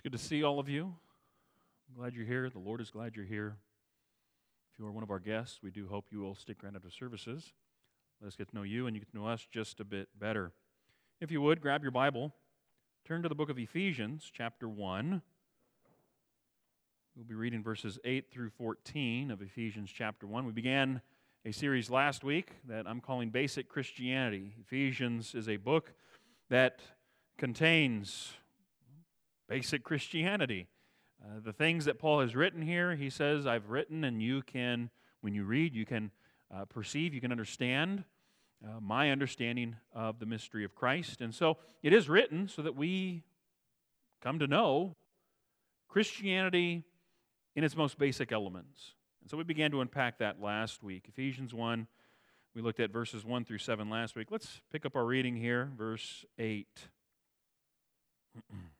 It's good to see all of you. I'm glad you're here. The Lord is glad you're here. If you are one of our guests, we do hope you will stick around after services. Let us get to know you and you get to know us just a bit better. If you would, grab your Bible, turn to the book of Ephesians, chapter 1. We'll be reading verses 8 through 14 of Ephesians chapter 1. We began a series last week that I'm calling Basic Christianity. Ephesians is a book that contains basic Christianity. Uh, the things that Paul has written here, he says, I've written, and you can, when you read, you can uh, perceive, you can understand uh, my understanding of the mystery of Christ. And so it is written so that we come to know Christianity in its most basic elements. And so we began to unpack that last week. Ephesians 1, we looked at verses 1 through 7 last week. Let's pick up our reading here, verse 8.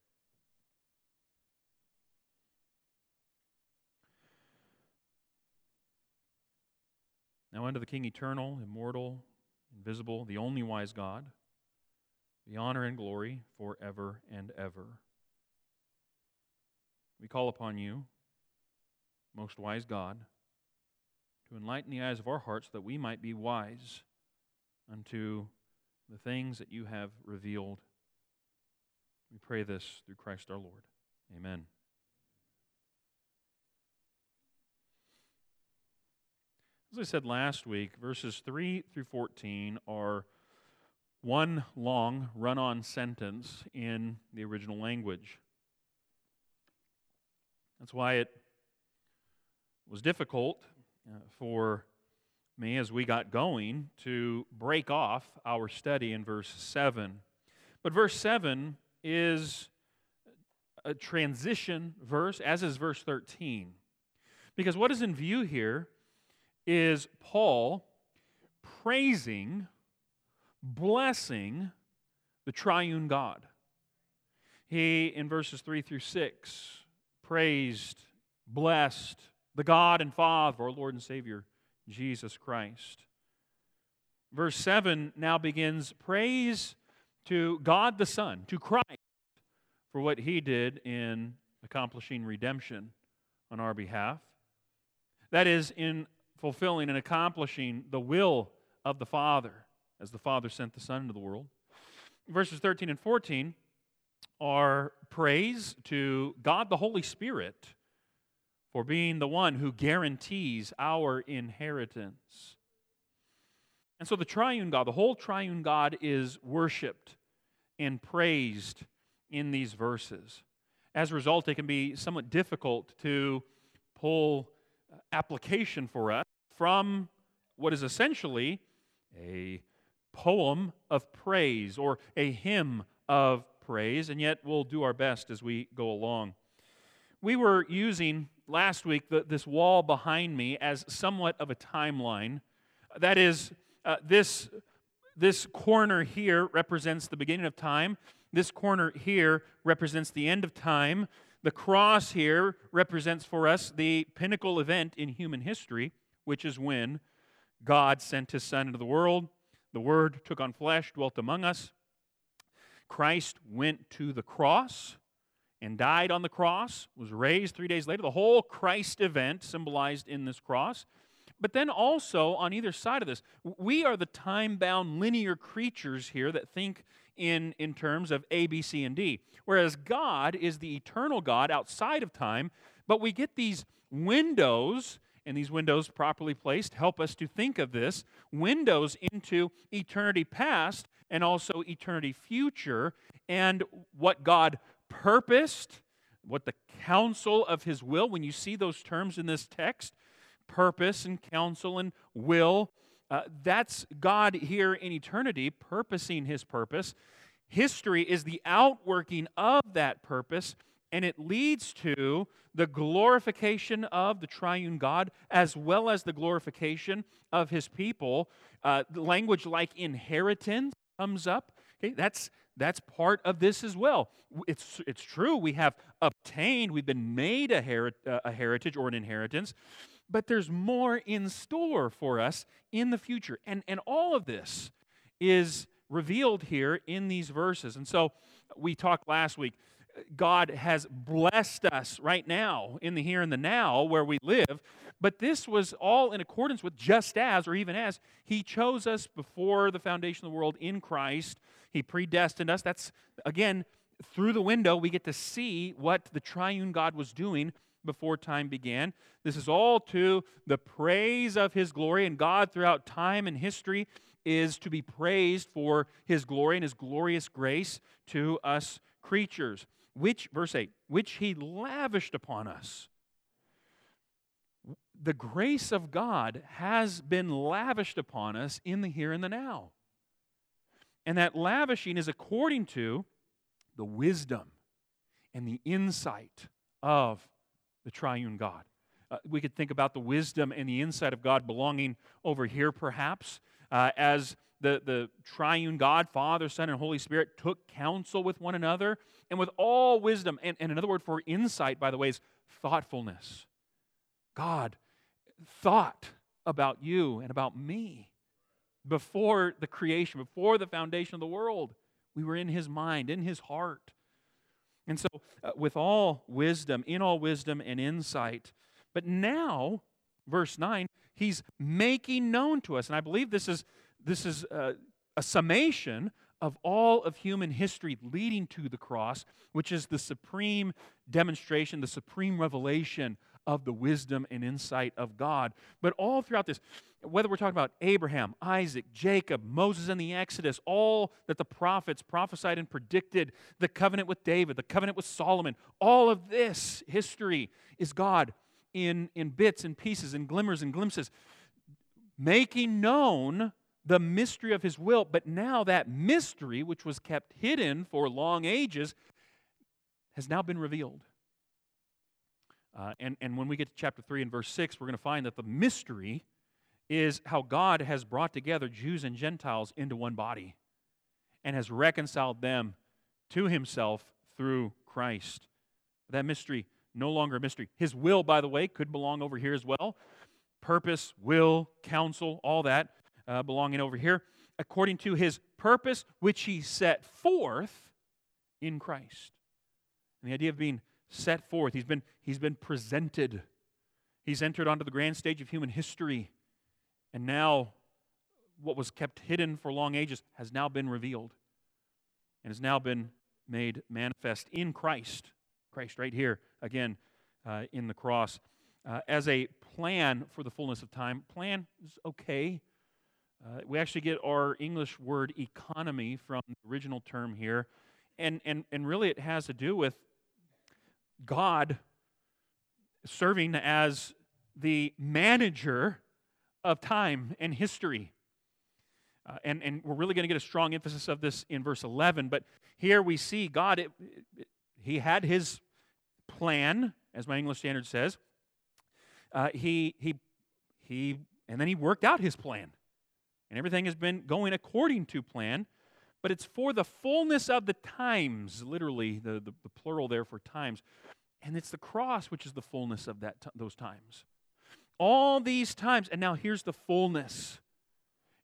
Now unto the King eternal, immortal, invisible, the only wise God, be honor and glory forever and ever. We call upon you, most wise God, to enlighten the eyes of our hearts that we might be wise unto the things that you have revealed. We pray this through Christ our Lord. Amen. As I said last week, verses 3 through 14 are one long run on sentence in the original language. That's why it was difficult uh, for me as we got going to break off our study in verse 7. But verse 7 is a transition verse, as is verse 13. Because what is in view here is Paul praising, blessing the triune God. He, in verses 3 through 6, praised, blessed the God and Father our Lord and Savior, Jesus Christ. Verse 7 now begins praise to God the Son, to Christ, for what he did in accomplishing redemption on our behalf. That is, in fulfilling and accomplishing the will of the Father as the Father sent the Son into the world. Verses 13 and 14 are praise to God the Holy Spirit for being the one who guarantees our inheritance. And so the triune God, the whole triune God, is worshiped and praised in these verses. As a result, it can be somewhat difficult to pull uh, application for us from what is essentially a poem of praise or a hymn of praise, and yet we'll do our best as we go along. We were using last week the, this wall behind me as somewhat of a timeline. That is, uh, this, this corner here represents the beginning of time, this corner here represents the end of time. The cross here represents for us the pinnacle event in human history, which is when God sent his Son into the world. The Word took on flesh, dwelt among us. Christ went to the cross and died on the cross, was raised three days later. The whole Christ event symbolized in this cross. But then also, on either side of this, we are the time bound linear creatures here that think in, in terms of A, B, C, and D. Whereas God is the eternal God outside of time, but we get these windows and these windows properly placed help us to think of this windows into eternity past and also eternity future and what God purposed, what the counsel of his will, when you see those terms in this text, purpose and counsel and will, uh, that's God here in eternity purposing his purpose. History is the outworking of that purpose, and it leads to the glorification of the triune God as well as the glorification of his people. Uh, language like inheritance comes up. Okay, that's that's part of this as well. It's, it's true, we have obtained, we've been made a, heri- uh, a heritage or an inheritance, but there's more in store for us in the future. And, and all of this is revealed here in these verses. And so we talked last week. God has blessed us right now in the here and the now where we live, but this was all in accordance with just as, or even as, He chose us before the foundation of the world in Christ he predestined us. That's, again, through the window, we get to see what the triune God was doing before time began. This is all to the praise of His glory, and God throughout time and history is to be praised for His glory and His glorious grace to us creatures. Which, verse 8, which He lavished upon us. The grace of God has been lavished upon us in the here and the now. And that lavishing is according to the wisdom and the insight of the triune God. Uh, we could think about the wisdom and the insight of God belonging over here, perhaps, uh, as the, the triune God, Father, Son, and Holy Spirit, took counsel with one another and with all wisdom. And, and another word for insight, by the way, is thoughtfulness. God thought about you and about me before the creation, before the foundation of the world. We were in his mind, in his heart. And so, uh, with all wisdom, in all wisdom and insight. But now, verse 9, he's making known to us, and I believe this is, this is uh, a summation of all of human history leading to the cross, which is the supreme demonstration, the supreme revelation of the wisdom and insight of God. But all throughout this, whether we're talking about Abraham, Isaac, Jacob, Moses and the Exodus, all that the prophets prophesied and predicted, the covenant with David, the covenant with Solomon, all of this history is God in, in bits and pieces and glimmers and glimpses, making known the mystery of his will. But now that mystery, which was kept hidden for long ages, has now been revealed. Uh, and, and when we get to chapter 3 and verse 6, we're going to find that the mystery is how God has brought together Jews and Gentiles into one body and has reconciled them to himself through Christ. That mystery, no longer a mystery. His will, by the way, could belong over here as well. Purpose, will, counsel, all that uh, belonging over here. According to his purpose, which he set forth in Christ. And the idea of being set forth. He's been, he's been presented. He's entered onto the grand stage of human history. And now, what was kept hidden for long ages has now been revealed and has now been made manifest in Christ. Christ, right here, again, uh, in the cross. Uh, as a plan for the fullness of time. Plan is okay. Uh, we actually get our English word economy from the original term here. And, and, and really, it has to do with God serving as the manager of time and history. Uh, and, and we're really going to get a strong emphasis of this in verse 11. But here we see God, it, it, He had His plan, as my English standard says. Uh, he, he, he, and then He worked out His plan. And everything has been going according to plan. But it's for the fullness of the times, literally, the, the, the plural there for times. And it's the cross which is the fullness of that t- those times. All these times, and now here's the fullness.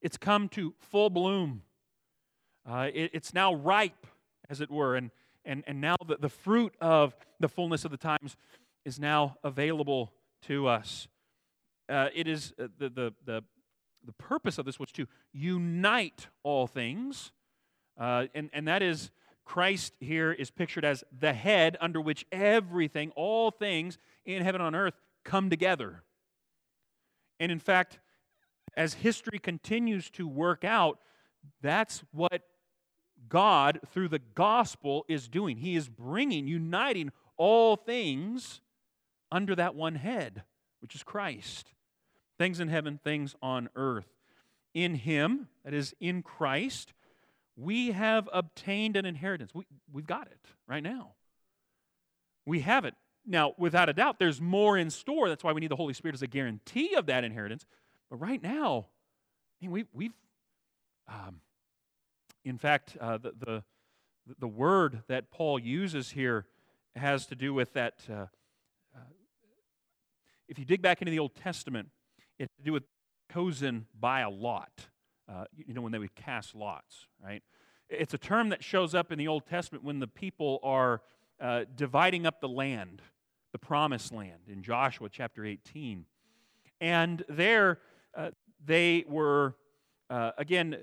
It's come to full bloom. Uh, it, it's now ripe, as it were, and, and, and now the, the fruit of the fullness of the times is now available to us. Uh, it is uh, the, the, the, the purpose of this was to unite all things, uh, and, and that is Christ here is pictured as the head under which everything, all things in heaven and on earth, come together. And in fact, as history continues to work out, that's what God, through the gospel, is doing. He is bringing, uniting all things under that one head, which is Christ. Things in heaven, things on earth. In Him, that is, in Christ, we have obtained an inheritance. We, we've got it right now. We have it. Now, without a doubt, there's more in store. That's why we need the Holy Spirit as a guarantee of that inheritance. But right now, I mean, we, we've, um, in fact, uh, the, the, the word that Paul uses here has to do with that. Uh, uh, if you dig back into the Old Testament, it has to do with chosen by a lot. Uh, you know, when they would cast lots, right? It's a term that shows up in the Old Testament when the people are uh, dividing up the land, the promised land, in Joshua chapter 18. And there, uh, they were, uh, again,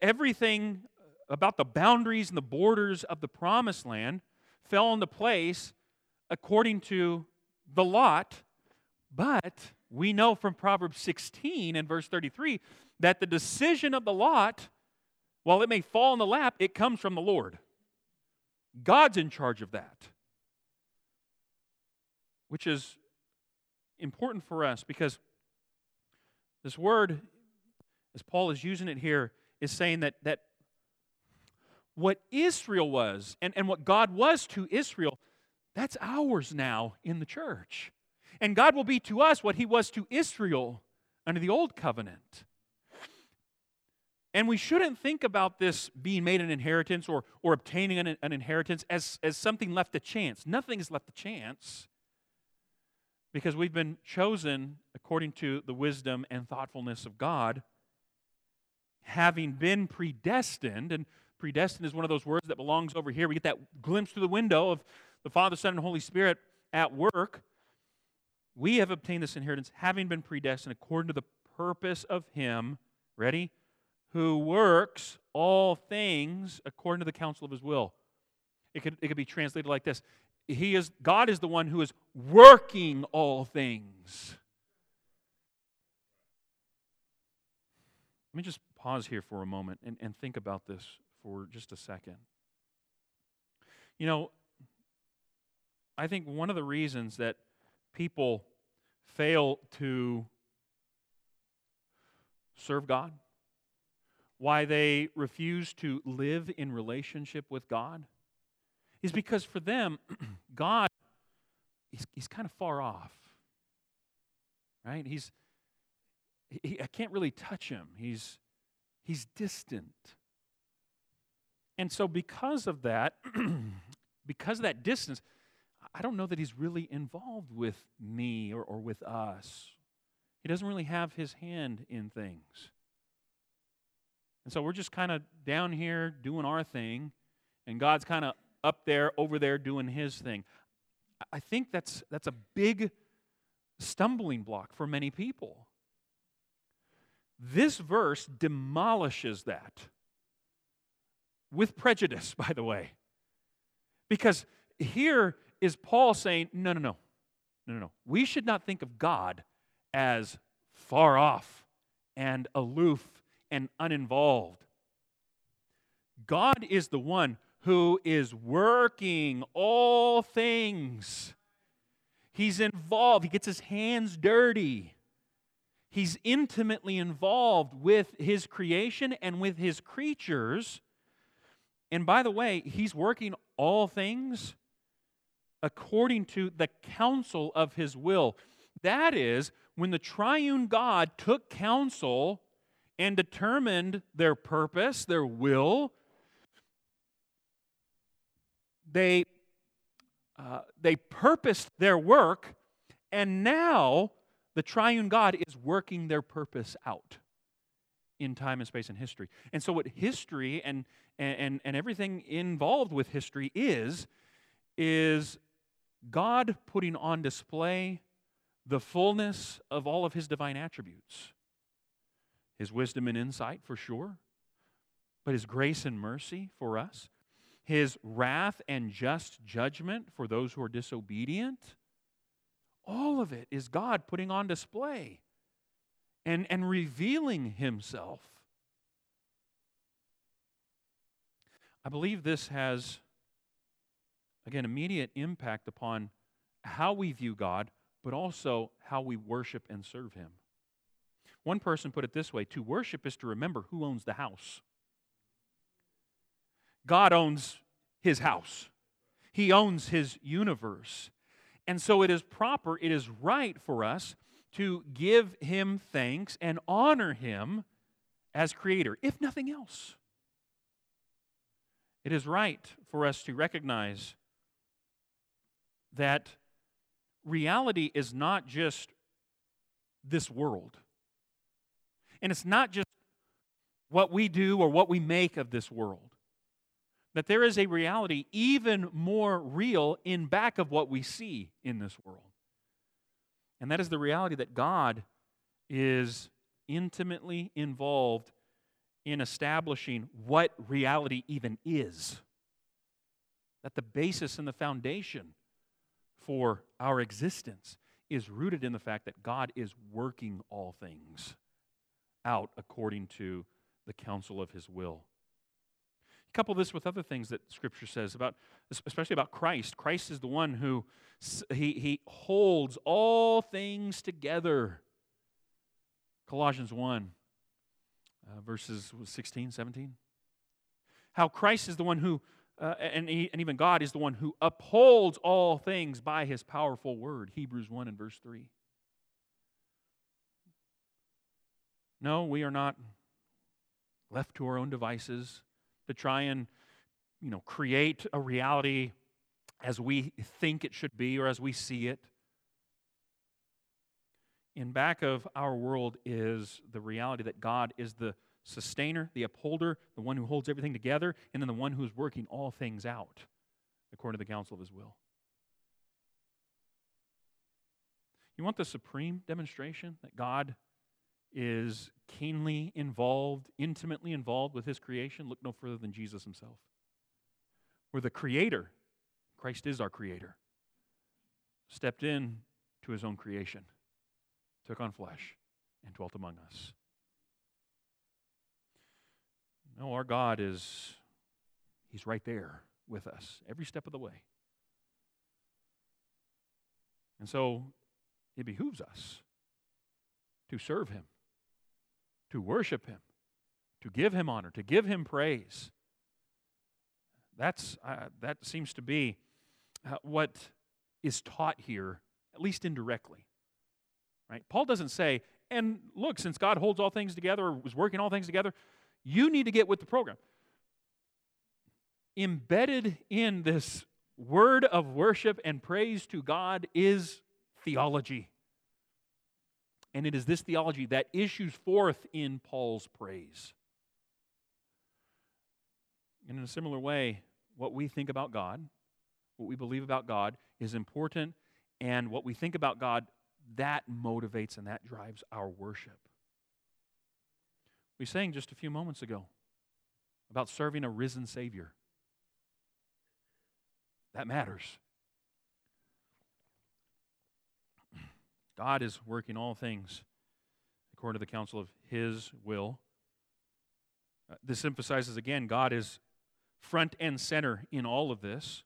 everything about the boundaries and the borders of the promised land fell into place according to the lot. But we know from Proverbs 16 and verse 33 that the decision of the lot, while it may fall in the lap, it comes from the Lord. God's in charge of that. Which is important for us because this word, as Paul is using it here, is saying that, that what Israel was and, and what God was to Israel, that's ours now in the church. And God will be to us what he was to Israel under the old covenant. And we shouldn't think about this being made an inheritance or, or obtaining an, an inheritance as, as something left to chance. Nothing is left to chance because we've been chosen according to the wisdom and thoughtfulness of God, having been predestined. And predestined is one of those words that belongs over here. We get that glimpse through the window of the Father, Son, and Holy Spirit at work. We have obtained this inheritance having been predestined according to the purpose of Him. Ready? who works all things according to the counsel of his will. It could, it could be translated like this he is, God is the one who is working all things. Let me just pause here for a moment and, and think about this for just a second. You know, I think one of the reasons that people fail to serve God why they refuse to live in relationship with God is because for them, God, he's, he's kind of far off. Right? He's, he, I can't really touch him. He's, he's distant. And so, because of that, because of that distance, I don't know that he's really involved with me or, or with us. He doesn't really have his hand in things. And so we're just kind of down here doing our thing, and God's kind of up there, over there, doing his thing. I think that's, that's a big stumbling block for many people. This verse demolishes that with prejudice, by the way. Because here is Paul saying, no, no, no, no, no. We should not think of God as far off and aloof and uninvolved. God is the one who is working all things. He's involved, he gets his hands dirty. He's intimately involved with his creation and with his creatures. And by the way, he's working all things according to the counsel of his will. That is, when the triune God took counsel and determined their purpose, their will. They, uh, they purposed their work, and now the triune God is working their purpose out in time and space and history. And so, what history and, and, and everything involved with history is, is God putting on display the fullness of all of his divine attributes his wisdom and insight for sure, but his grace and mercy for us, his wrath and just judgment for those who are disobedient. All of it is God putting on display. and, and revealing himself. I believe this has, again, immediate impact upon how we view God, but also how we worship and serve him. One person put it this way to worship is to remember who owns the house. God owns his house, he owns his universe. And so it is proper, it is right for us to give him thanks and honor him as creator, if nothing else. It is right for us to recognize that reality is not just this world. And it's not just what we do or what we make of this world. That there is a reality even more real in back of what we see in this world. And that is the reality that God is intimately involved in establishing what reality even is. That the basis and the foundation for our existence is rooted in the fact that God is working all things out according to the counsel of his will. Couple this with other things that Scripture says about, especially about Christ. Christ is the one who he, he holds all things together. Colossians 1, uh, verses 16, 17. How Christ is the one who, uh, and, he, and even God is the one who upholds all things by his powerful word. Hebrews 1 and verse 3. No, we are not left to our own devices to try and you know create a reality as we think it should be or as we see it. In back of our world is the reality that God is the sustainer, the upholder, the one who holds everything together, and then the one who's working all things out according to the counsel of his will. You want the supreme demonstration that God is keenly involved, intimately involved with his creation, look no further than Jesus himself. Where the creator, Christ is our creator, stepped in to his own creation, took on flesh, and dwelt among us. No, our God is, he's right there with us every step of the way. And so it behooves us to serve him to worship Him, to give Him honor, to give Him praise. That's, uh, that seems to be uh, what is taught here, at least indirectly. Right? Paul doesn't say, and look, since God holds all things together was working all things together, you need to get with the program. Embedded in this word of worship and praise to God is theology. And it is this theology that issues forth in Paul's praise. And in a similar way, what we think about God, what we believe about God, is important, and what we think about God, that motivates and that drives our worship. We sang just a few moments ago about serving a risen Savior. That matters. God is working all things according to the counsel of His will. Uh, this emphasizes again, God is front and center in all of this.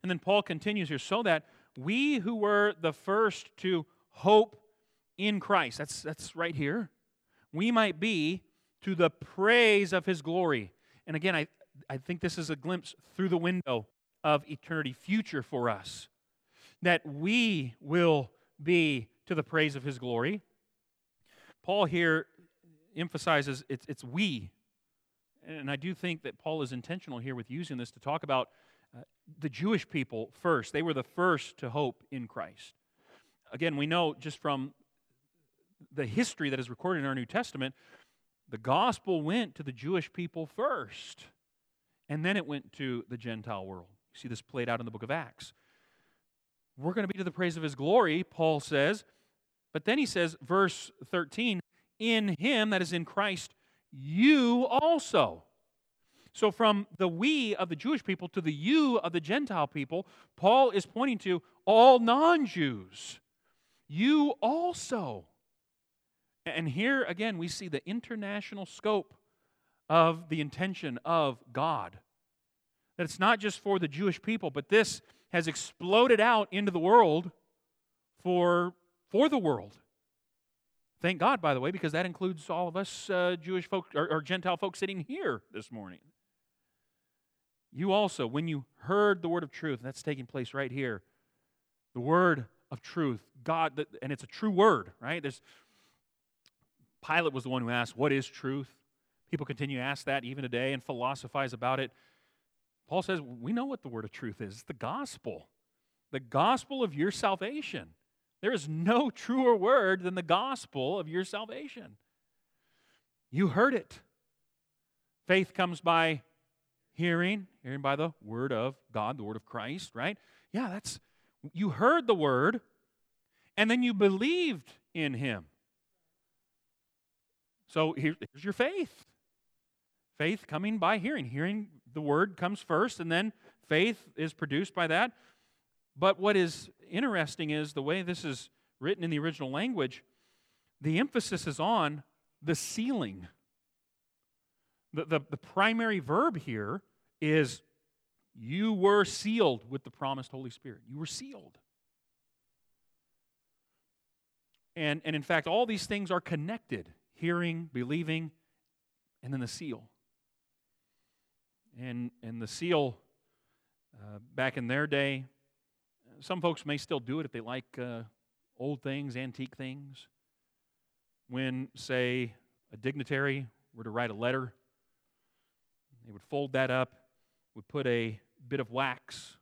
And then Paul continues here so that we who were the first to hope in Christ, that's, that's right here, we might be to the praise of his glory. And again, I, I think this is a glimpse through the window of eternity future for us. That we will be to the praise of his glory. Paul here emphasizes it's, it's we. And I do think that Paul is intentional here with using this to talk about uh, the Jewish people first. They were the first to hope in Christ. Again, we know just from the history that is recorded in our New Testament, the gospel went to the Jewish people first, and then it went to the Gentile world. You see this played out in the book of Acts. We're going to be to the praise of his glory, Paul says. But then he says, verse 13, in him, that is in Christ, you also. So, from the we of the Jewish people to the you of the Gentile people, Paul is pointing to all non Jews. You also. And here again, we see the international scope of the intention of God. That it's not just for the Jewish people, but this has exploded out into the world for, for the world. Thank God, by the way, because that includes all of us uh, Jewish folk or, or Gentile folks sitting here this morning. You also, when you heard the word of truth, and that's taking place right here, the word of truth, God, and it's a true word, right? There's Pilate was the one who asked, What is truth? People continue to ask that even today and philosophize about it. Paul says, We know what the word of truth is it's the gospel, the gospel of your salvation. There is no truer word than the gospel of your salvation. You heard it. Faith comes by hearing, hearing by the word of God, the word of Christ, right? Yeah, that's, you heard the word, and then you believed in him. So here's your faith. Faith coming by hearing. Hearing the word comes first, and then faith is produced by that. But what is interesting is the way this is written in the original language, the emphasis is on the sealing. The, the, the primary verb here is you were sealed with the promised Holy Spirit. You were sealed. And, and in fact, all these things are connected hearing, believing, and then the seal. And, and the seal, uh, back in their day, some folks may still do it if they like uh, old things, antique things. When, say, a dignitary were to write a letter, they would fold that up, would put a bit of wax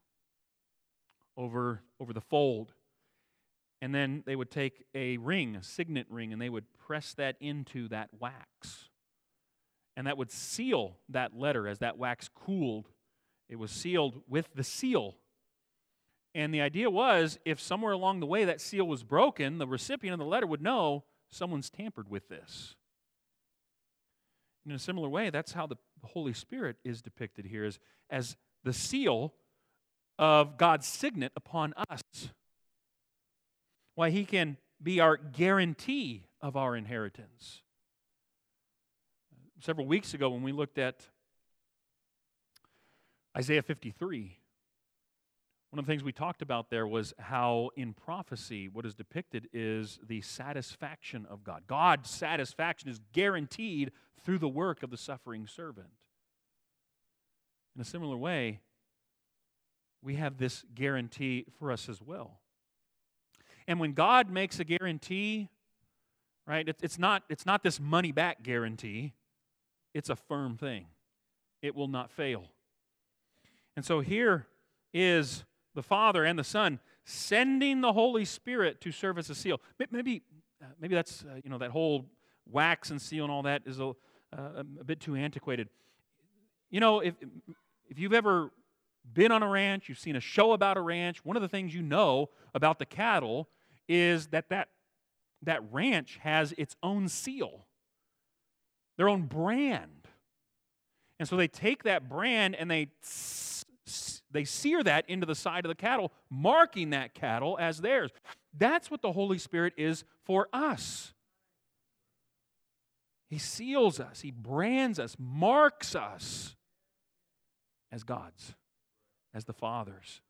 over, over the fold, and then they would take a ring, a signet ring, and they would press that into that wax. And that would seal that letter as that wax cooled. It was sealed with the seal. And the idea was if somewhere along the way that seal was broken, the recipient of the letter would know someone's tampered with this. In a similar way, that's how the Holy Spirit is depicted here as, as the seal of God's signet upon us why he can be our guarantee of our inheritance. Several weeks ago, when we looked at Isaiah 53, one of the things we talked about there was how in prophecy, what is depicted is the satisfaction of God. God's satisfaction is guaranteed through the work of the suffering servant. In a similar way, we have this guarantee for us as well. And when God makes a guarantee, right, it's, not, it's not this money back guarantee, it's a firm thing. It will not fail. And so here is the Father and the Son sending the Holy Spirit to serve as a seal. Maybe, uh, maybe that's, uh, you know, that whole wax and seal and all that is a, uh, a bit too antiquated. You know, if, if you've ever been on a ranch, you've seen a show about a ranch, one of the things you know about the cattle is that that, that ranch has its own seal, their own brand. And so they take that brand and they, they sear that into the side of the cattle, marking that cattle as theirs. That's what the Holy Spirit is for us. He seals us, He brands us, marks us as God's, as the Father's.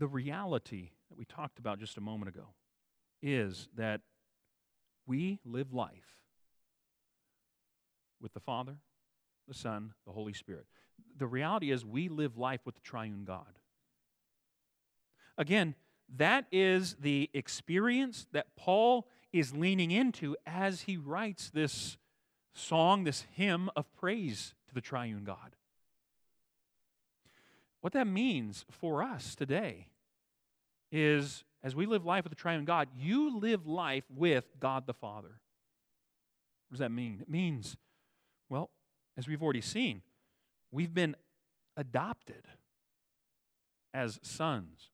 The reality that we talked about just a moment ago is that we live life with the Father, the Son, the Holy Spirit. The reality is we live life with the triune God. Again, that is the experience that Paul is leaning into as he writes this song, this hymn of praise to the triune God. What that means for us today is as we live life with the triune God, you live life with God the Father. What does that mean? It means, well, as we've already seen, we've been adopted as sons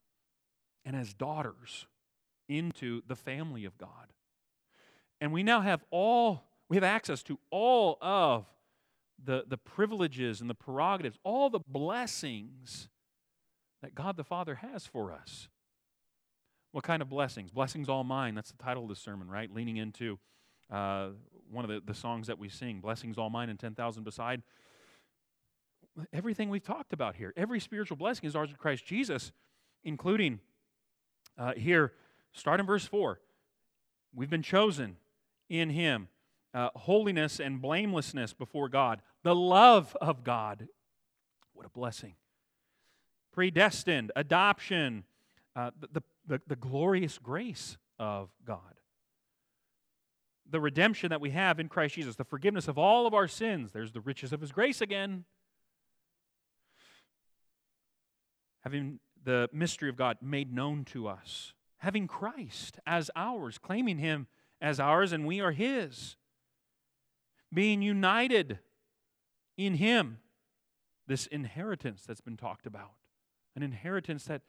and as daughters into the family of God. And we now have all, we have access to all of the, the privileges and the prerogatives, all the blessings that God the Father has for us. What kind of blessings? Blessings all mine. That's the title of the sermon, right? Leaning into uh, one of the, the songs that we sing Blessings all mine and 10,000 beside. Everything we've talked about here, every spiritual blessing is ours in Christ Jesus, including uh, here, start in verse 4. We've been chosen in Him, uh, holiness and blamelessness before God, the love of God. What a blessing. Predestined, adoption, uh, the, the, the glorious grace of God. The redemption that we have in Christ Jesus, the forgiveness of all of our sins. There's the riches of His grace again. Having the mystery of God made known to us, having Christ as ours, claiming Him as ours, and we are His. Being united in Him, this inheritance that's been talked about, an inheritance that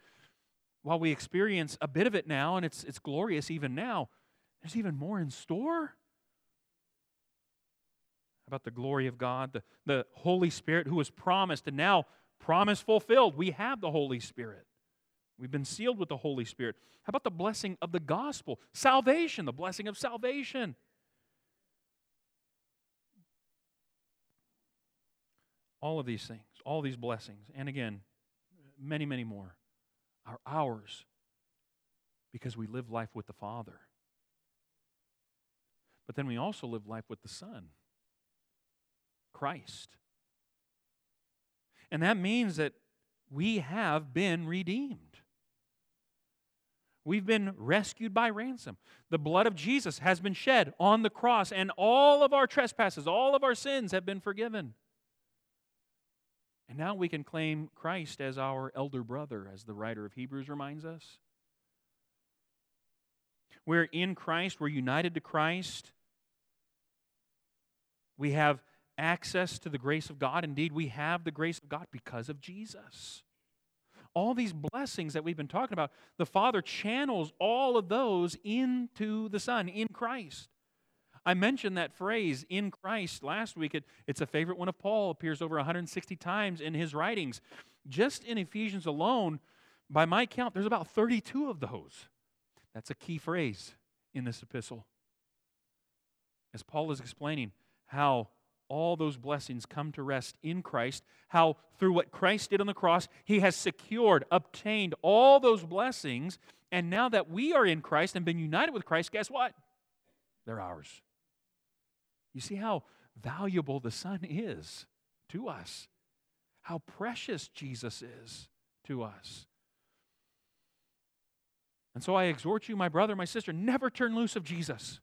while we experience a bit of it now, and it's, it's glorious even now, there's even more in store. About the glory of God, the, the Holy Spirit who was promised and now promise fulfilled. We have the Holy Spirit. We've been sealed with the Holy Spirit. How about the blessing of the gospel? Salvation, the blessing of salvation. All of these things, all these blessings, and again, many, many more are ours because we live life with the Father. But then we also live life with the Son, Christ. And that means that we have been redeemed. We've been rescued by ransom. The blood of Jesus has been shed on the cross, and all of our trespasses, all of our sins have been forgiven. And now we can claim Christ as our elder brother, as the writer of Hebrews reminds us. We're in Christ, we're united to Christ. We have access to the grace of God. Indeed, we have the grace of God because of Jesus. All these blessings that we've been talking about, the Father channels all of those into the Son, in Christ. I mentioned that phrase, in Christ, last week. It, it's a favorite one of Paul, appears over 160 times in his writings. Just in Ephesians alone, by my count, there's about 32 of those. That's a key phrase in this epistle. As Paul is explaining how all those blessings come to rest in Christ, how through what Christ did on the cross, he has secured, obtained all those blessings. And now that we are in Christ and been united with Christ, guess what? They're ours. You see how valuable the Son is to us, how precious Jesus is to us. And so I exhort you, my brother, my sister, never turn loose of Jesus.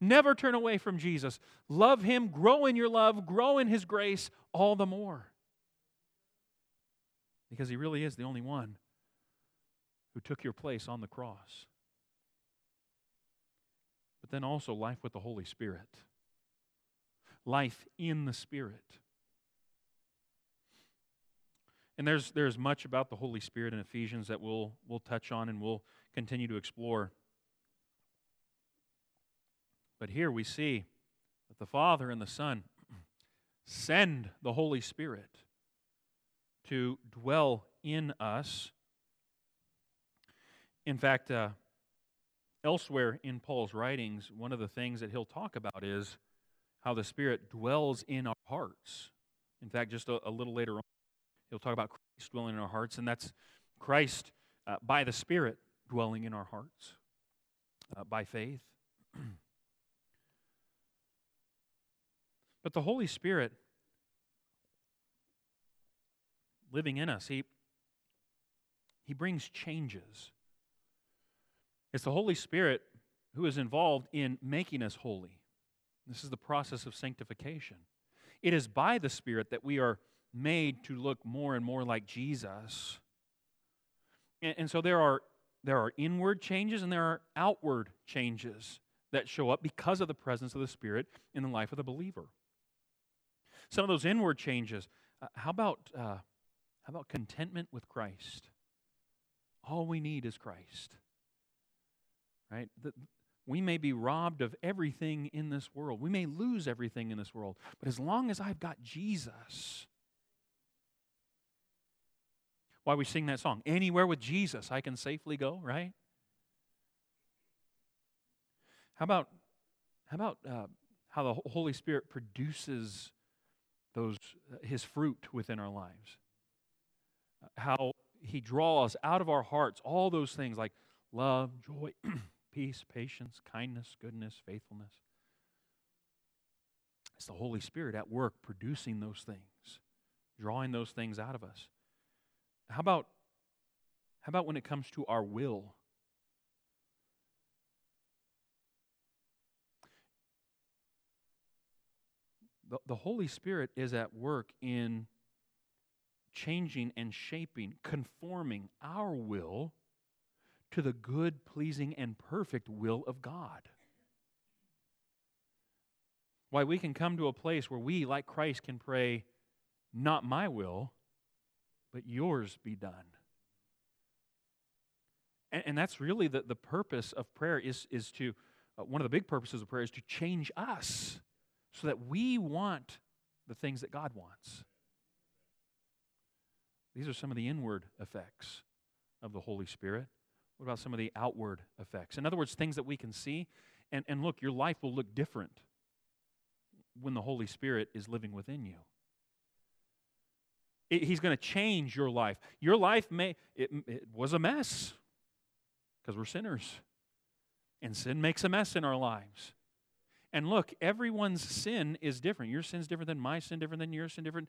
Never turn away from Jesus. Love Him, grow in your love, grow in His grace all the more. Because He really is the only one who took your place on the cross. But then also life with the Holy Spirit life in the Spirit. And there's, there's much about the Holy Spirit in Ephesians that we'll, we'll touch on and we'll continue to explore. But here we see that the Father and the Son send the Holy Spirit to dwell in us. In fact, uh, elsewhere in Paul's writings, one of the things that he'll talk about is how the Spirit dwells in our hearts. In fact, just a, a little later on, he'll talk about Christ dwelling in our hearts, and that's Christ uh, by the Spirit dwelling in our hearts uh, by faith. but the Holy Spirit living in us, he, he brings changes. It's the Holy Spirit who is involved in making us holy. This is the process of sanctification. It is by the Spirit that we are made to look more and more like Jesus. And, and, so there are, there are inward changes and there are outward changes that show up because of the presence of the Spirit in the life of the believer. Some of those inward changes, uh, how, about, uh, how about contentment with Christ? All we need is Christ. Right? The, we may be robbed of everything in this world. We may lose everything in this world. But as long as I've got Jesus, why we sing that song, Anywhere with Jesus, I can safely go, right? How about, how about uh, how the Holy Spirit produces those, uh, his fruit within our lives? How he draws out of our hearts all those things like love, joy, peace, patience, kindness, goodness, faithfulness. It's the Holy Spirit at work producing those things, drawing those things out of us. How about how about when it comes to our will? The, the Holy Spirit is at work in changing and shaping, conforming our will to the good, pleasing, and perfect will of God. Why we can come to a place where we, like Christ, can pray, Not my will, but yours be done. And, and that's really the, the purpose of prayer is, is to, uh, one of the big purposes of prayer is to change us so that we want the things that God wants. These are some of the inward effects of the Holy Spirit. What about some of the outward effects? In other words, things that we can see. And, and look, your life will look different when the Holy Spirit is living within you. It, he's going to change your life. Your life may, it, it was a mess because we're sinners. And sin makes a mess in our lives. And look, everyone's sin is different. Your sin's different than my sin, different than your sin, different.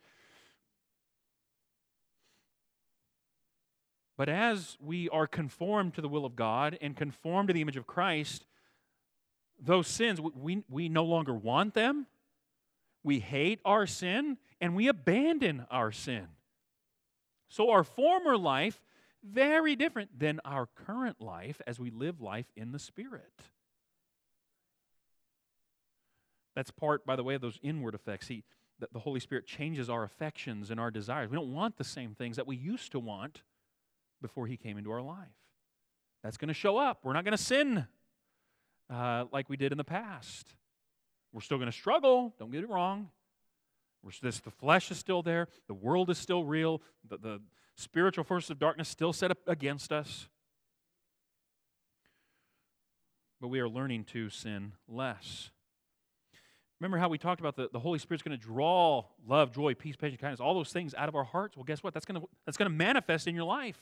But as we are conformed to the will of God and conformed to the image of Christ, those sins, we, we no longer want them. We hate our sin and we abandon our sin. So our former life, very different than our current life as we live life in the Spirit. That's part, by the way, of those inward effects. He, the Holy Spirit changes our affections and our desires. We don't want the same things that we used to want before He came into our life. That's going to show up. We're not going to sin uh, like we did in the past. We're still going to struggle, don't get it wrong. We're, the flesh is still there, the world is still real, the, the spiritual forces of darkness still set up against us. But we are learning to sin less. Remember how we talked about the, the Holy Spirit's going to draw love, joy, peace, patience, kindness, all those things out of our hearts? Well, guess what? That's going to, that's going to manifest in your life.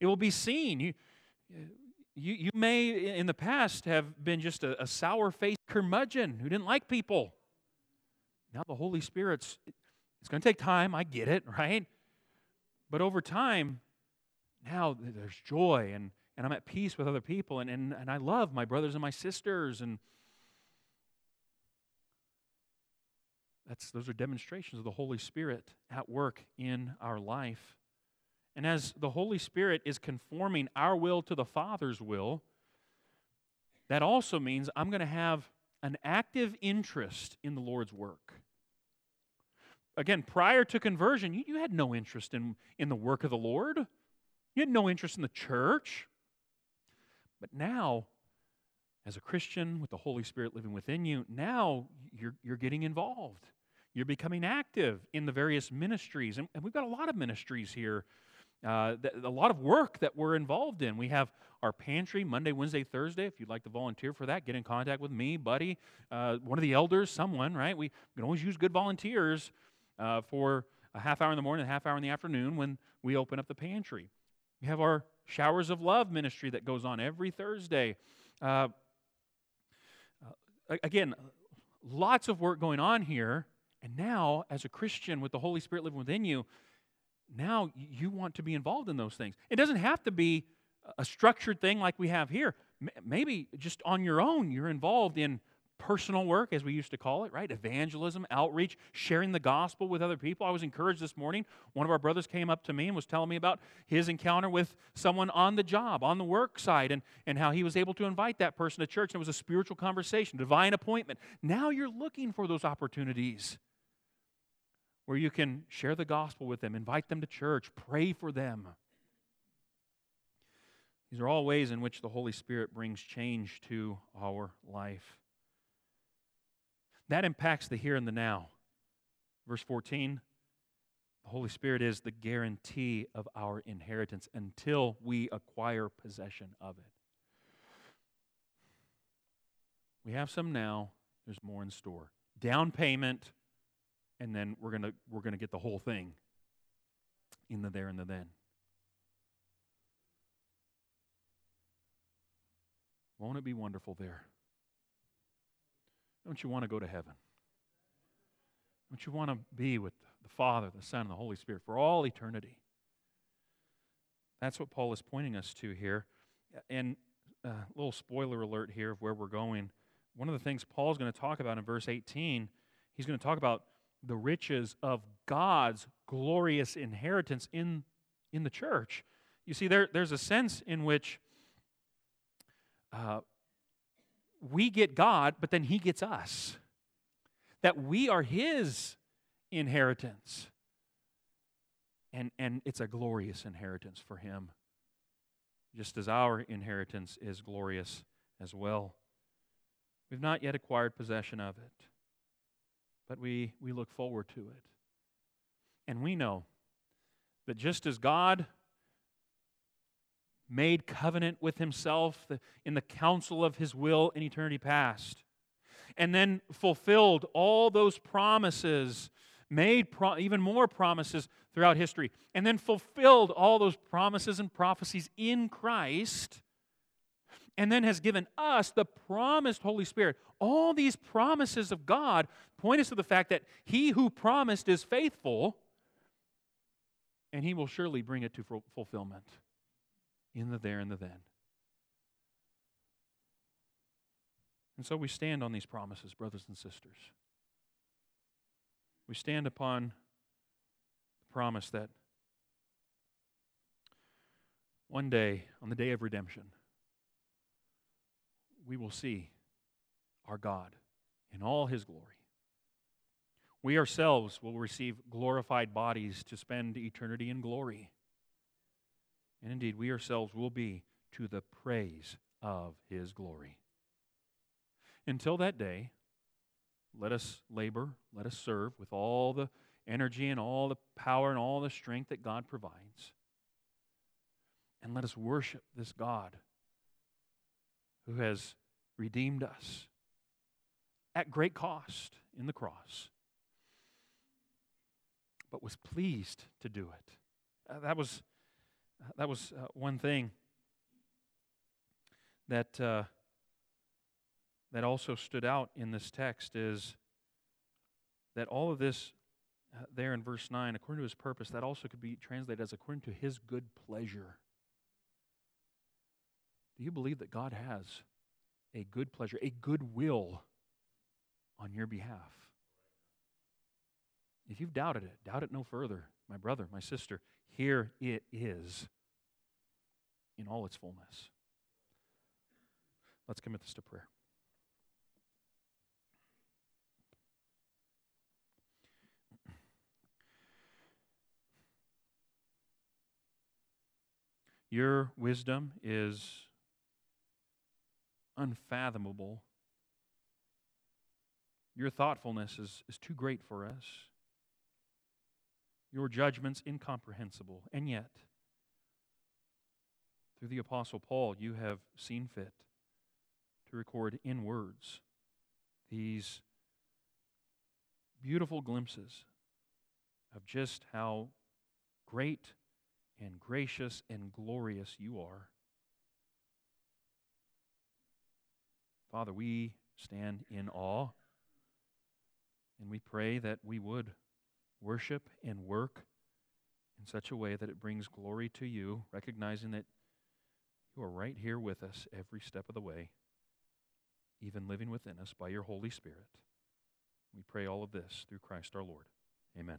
It will be seen. You, you, you may, in the past, have been just a, a sour faced curmudgeon who didn't like people. Now the Holy Spirit's, it's going to take time. I get it, right? But over time, now there's joy and, and I'm at peace with other people and, and, and I love my brothers and my sisters. And that's, those are demonstrations of the Holy Spirit at work in our life. And as the Holy Spirit is conforming our will to the Father's will, that also means I'm going to have an active interest in the Lord's work. Again, prior to conversion, you, you had no interest in, in the work of the Lord. You had no interest in the church. But now, as a Christian with the Holy Spirit living within you, now you're, you're getting involved. You're becoming active in the various ministries. And, and we've got a lot of ministries here uh, a lot of work that we're involved in. We have our pantry Monday, Wednesday, Thursday. If you'd like to volunteer for that, get in contact with me, buddy, uh, one of the elders, someone, right? We can always use good volunteers uh, for a half hour in the morning, a half hour in the afternoon when we open up the pantry. We have our Showers of Love ministry that goes on every Thursday. Uh, uh, again, lots of work going on here. And now, as a Christian with the Holy Spirit living within you, now you want to be involved in those things. It doesn't have to be a structured thing like we have here. Maybe just on your own, you're involved in personal work, as we used to call it, right? Evangelism, outreach, sharing the gospel with other people. I was encouraged this morning. One of our brothers came up to me and was telling me about his encounter with someone on the job, on the work side, and, and how he was able to invite that person to church. And it was a spiritual conversation, divine appointment. Now you're looking for those opportunities where you can share the gospel with them, invite them to church, pray for them. These are all ways in which the Holy Spirit brings change to our life. That impacts the here and the now. Verse 14 the Holy Spirit is the guarantee of our inheritance until we acquire possession of it. We have some now, there's more in store. Down payment, and then we're going to we're going to get the whole thing in the there and the then. Won't it be wonderful there? Don't you want to go to heaven? Don't you want to be with the Father, the Son, and the Holy Spirit for all eternity? That's what Paul is pointing us to here. And a uh, little spoiler alert here of where we're going. One of the things Paul's going to talk about in verse 18, he's going to talk about the riches of God's glorious inheritance in, in the church. You see, there, there's a sense in which uh, we get God, but then He gets us. That we are His inheritance. And, and it's a glorious inheritance for Him, just as our inheritance is glorious as well. We've not yet acquired possession of it, but we, we look forward to it. And we know that just as God made covenant with himself in the counsel of his will in eternity past, and then fulfilled all those promises, made pro- even more promises throughout history, and then fulfilled all those promises and prophecies in Christ, and then has given us the promised Holy Spirit. All these promises of God point us to the fact that he who promised is faithful, and he will surely bring it to fulfillment in the there and the then. And so we stand on these promises, brothers and sisters. We stand upon the promise that one day, on the day of redemption, we will see our God in all his glory. We ourselves will receive glorified bodies to spend eternity in glory. And indeed, we ourselves will be to the praise of his glory. Until that day, let us labor, let us serve with all the energy and all the power and all the strength that God provides. And let us worship this God who has redeemed us at great cost in the cross, but was pleased to do it. Uh, that was that was uh, one thing that uh, that also stood out in this text is that all of this uh, there in verse 9 according to his purpose that also could be translated as according to his good pleasure do you believe that god has a good pleasure a good will on your behalf if you've doubted it doubt it no further my brother my sister here it is in all its fullness. Let's commit this to prayer. Your wisdom is unfathomable. Your thoughtfulness is, is too great for us your judgments incomprehensible. And yet, through the Apostle Paul, you have seen fit to record in words these beautiful glimpses of just how great and gracious and glorious you are. Father, we stand in awe and we pray that we would worship and work in such a way that it brings glory to you, recognizing that you are right here with us every step of the way, even living within us by your Holy Spirit. We pray all of this through Christ our Lord. Amen.